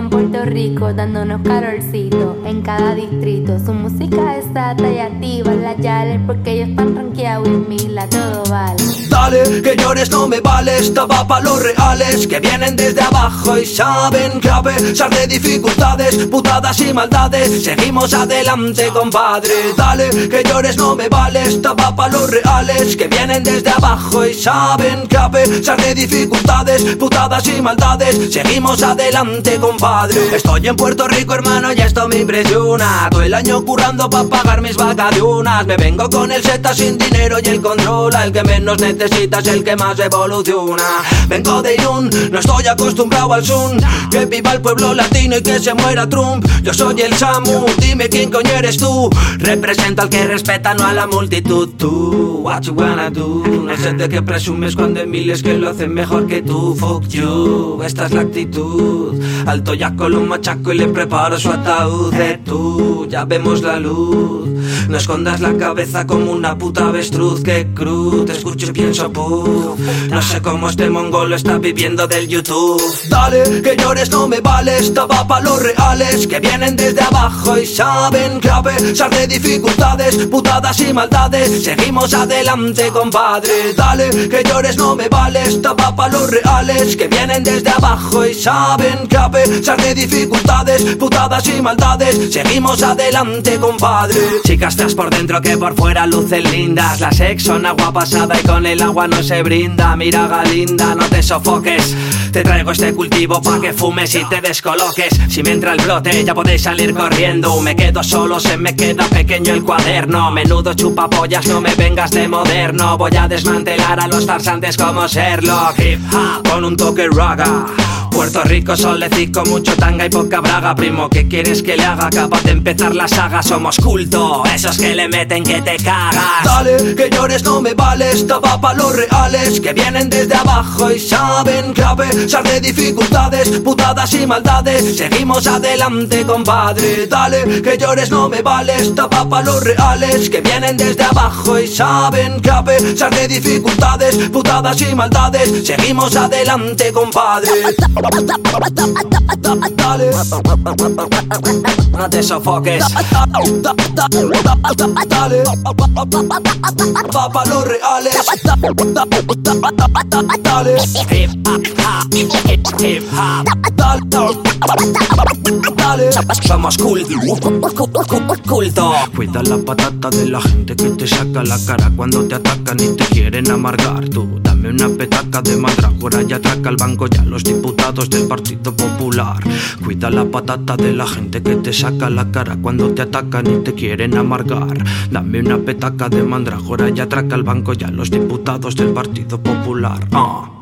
en Puerto Rico dándonos carolcito en cada distrito. Su música es y activa, la yale porque ellos están. Dale, que llores no me vale, estaba pa' los reales que vienen desde abajo y saben a pesar de dificultades, putadas y maldades, seguimos adelante, compadre. Dale, que llores no me vale, estaba pa' los reales que vienen desde abajo y saben a pesar de dificultades, putadas y maldades, seguimos adelante, compadre. Estoy en Puerto Rico, hermano, y esto me impresiona. Todo el año currando pa' pagar mis vacaciones. Me vengo con el Z sin dinero y el control. El que menos necesitas, el que más evoluciona. Vengo de Irún, no estoy acostumbrado al Zoom. Que viva el pueblo latino y que se muera Trump. Yo soy el Samu, dime quién coño eres tú. Represento al que respeta, no a la multitud. Tú, what you wanna do? No sé de qué presumes cuando hay miles que lo hacen mejor que tú. Fuck you, esta es la actitud. Alto ya con un machaco y le preparo su ataúd. De tú, ya vemos la luz. No escondas la cabeza como una puta avestruz. Que cruz, te escucho y pienso, puf. No sé cómo este mongolo está viviendo del YouTube. Dale, que llores no me vale, estaba pa' los reales que vienen desde abajo y saben a pesar de dificultades, putadas y maldades, seguimos adelante, compadre. Dale, que llores no me vale, estaba pa' los reales que vienen desde abajo y saben a pesar de dificultades, putadas y maldades, seguimos adelante, compadre. Chicas, estás por dentro que por fuera lucen lindas. La sex son agua pasada y con el agua no se brinda. Mira, Galinda, no te sofoques. Te traigo este cultivo pa' que fumes y te descoloques. Si me entra el brote, ya podéis salir corriendo. Me quedo solo, se me queda pequeño el cuaderno. Menudo chupapollas, no me vengas de moderno. Voy a desmantelar a los farsantes como Sherlock. Hip hop con un toque raga. Puerto Rico, solecico, mucho tanga y poca braga. Primo, ¿qué quieres que le haga? Capaz de empezar la saga. Somos culto, esos que le meten que te cagas. Dale, que llores no me vale Estaba pa' los reales que vienen desde abajo Y saben que a pesar de dificultades Putadas y maldades Seguimos adelante, compadre. Dale, que llores no me vale Estaba pa' los reales que vienen desde abajo Y saben que a pesar de dificultades Putadas y maldades Seguimos adelante, compadre Dale, no te sofoques. Dale, va pa' los reales. Dale, hip hop, hip hop. Dale, somos culto, culto. Cuida la patata de la gente que te saca la cara cuando te atacan y te quieren amargar. Tú dame una petaca de mandrágora y atraca al banco ya los diputados del Partido Popular. Cuida la patata de la gente que te saca la cara cuando te atacan y te quieren amargar. Dame una petaca de mandrágora y atraca al banco ya los diputados del Partido Popular. Ah.